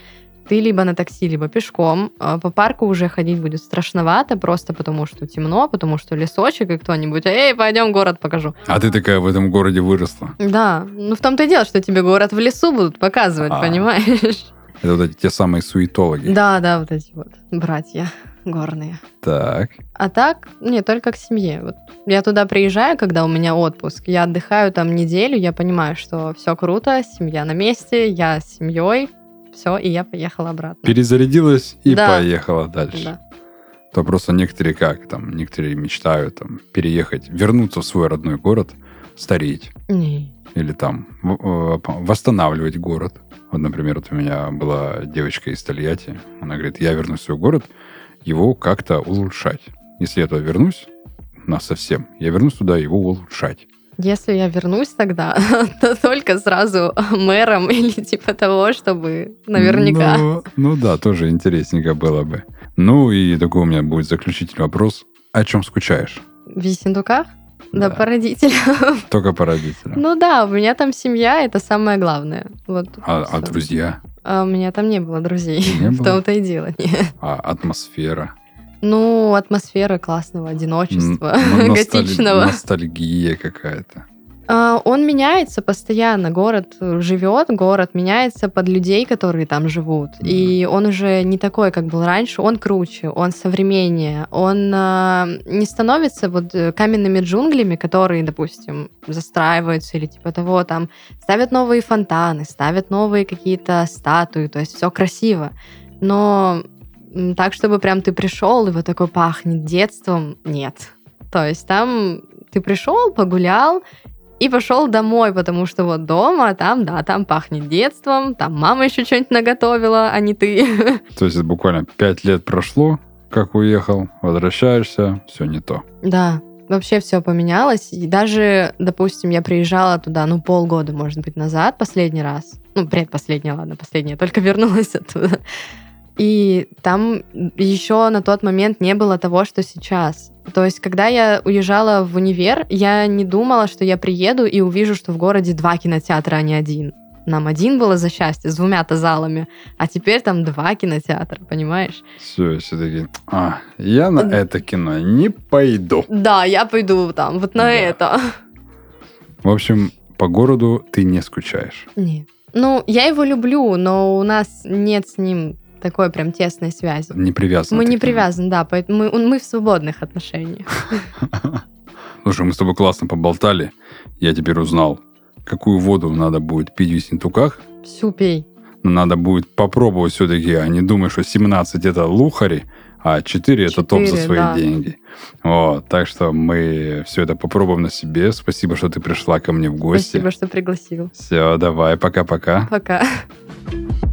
Speaker 2: ты либо на такси, либо пешком. А По парку уже ходить будет страшновато, просто потому что темно, потому что лесочек и кто-нибудь, эй, пойдем город покажу.
Speaker 1: А ты такая в этом городе выросла.
Speaker 2: Да, ну в том-то и дело, что тебе город в лесу будут показывать,
Speaker 1: А.
Speaker 2: понимаешь?
Speaker 1: Это вот эти те самые суетологи.
Speaker 2: Да, да, вот эти вот братья горные.
Speaker 1: Так.
Speaker 2: А так, не, только к семье. Вот я туда приезжаю, когда у меня отпуск, я отдыхаю там неделю, я понимаю, что все круто, семья на месте, я с семьей, все, и я поехала обратно.
Speaker 1: Перезарядилась и
Speaker 2: Да.
Speaker 1: поехала дальше.
Speaker 2: Да.
Speaker 1: То просто некоторые как, там, некоторые мечтают там переехать, вернуться в свой родной город, стареть.
Speaker 2: Не.
Speaker 1: или там э, восстанавливать город. Вот, например, вот у меня была девочка из Тольятти. Она говорит, я вернусь в свой город, его как-то улучшать. Если я туда вернусь, нас совсем, я вернусь туда его улучшать.
Speaker 2: Если я вернусь тогда, то только сразу мэром или типа того, чтобы наверняка.
Speaker 1: Ну, ну да, тоже интересненько было бы. Ну и такой у меня будет заключительный вопрос. О чем скучаешь?
Speaker 2: В Ессентуках? Да,
Speaker 1: Да.
Speaker 2: по родителям.
Speaker 1: Только по родителям.
Speaker 2: Ну да, у меня там семья, это самое главное. Вот.
Speaker 1: а, а друзья?
Speaker 2: А у меня там не было друзей.
Speaker 1: Не
Speaker 2: В
Speaker 1: было?
Speaker 2: том-то и дело. нет.
Speaker 1: А атмосфера?
Speaker 2: Ну, атмосфера классного одиночества,
Speaker 1: носталь-
Speaker 2: готичного.
Speaker 1: Ностальгия какая-то.
Speaker 2: А, Он меняется постоянно. Город живет, город меняется под людей, которые там живут. И он уже не такой, как был раньше. Он круче, он современнее. Он а, не становится вот э, каменными джунглями, которые, допустим, застраиваются или типа того. Там ставят новые фонтаны, ставят новые какие-то статуи. То есть все красиво. Но так, чтобы прям ты пришел и вот такой пахнет детством, нет. То есть там ты пришел, погулял, и пошел домой, потому что вот дома, там, да, там пахнет детством, там мама еще что-нибудь наготовила, а не ты.
Speaker 1: То есть буквально пять лет прошло, как уехал, возвращаешься, все не то.
Speaker 2: Да, вообще все поменялось. И даже, допустим, я приезжала туда, ну, полгода, может быть, назад, последний раз. Ну, предпоследний, ладно, последний, я только вернулась оттуда. И там еще на тот момент не было того, что сейчас. То есть, когда я уезжала в универ, я не думала, что я приеду и увижу, что в городе два кинотеатра, а не один. Нам один было за счастье с двумя-то залами, а теперь там два кинотеатра, понимаешь?
Speaker 1: Все, все-таки, а, я на это кино не пойду.
Speaker 2: Да, я пойду там, вот на
Speaker 1: Да.
Speaker 2: это.
Speaker 1: В общем, по городу ты не скучаешь.
Speaker 2: Нет. Ну, я его люблю, но у нас нет с ним такой прям тесной связи.
Speaker 1: Не привязан.
Speaker 2: Мы не привязаны, да, поэтому мы, мы в свободных отношениях.
Speaker 1: Слушай, мы с тобой классно поболтали. Я теперь узнал, какую воду надо будет пить в Ессентуках.
Speaker 2: Всю пей.
Speaker 1: Надо будет попробовать все-таки, а не думай, что 17 это лухари, а 4 это топ за
Speaker 2: 4,
Speaker 1: свои
Speaker 2: да.
Speaker 1: деньги. Вот, так что мы все это попробуем на себе. Спасибо, что ты пришла ко мне в гости.
Speaker 2: Спасибо, что пригласил.
Speaker 1: Все, давай, пока-пока.
Speaker 2: Пока.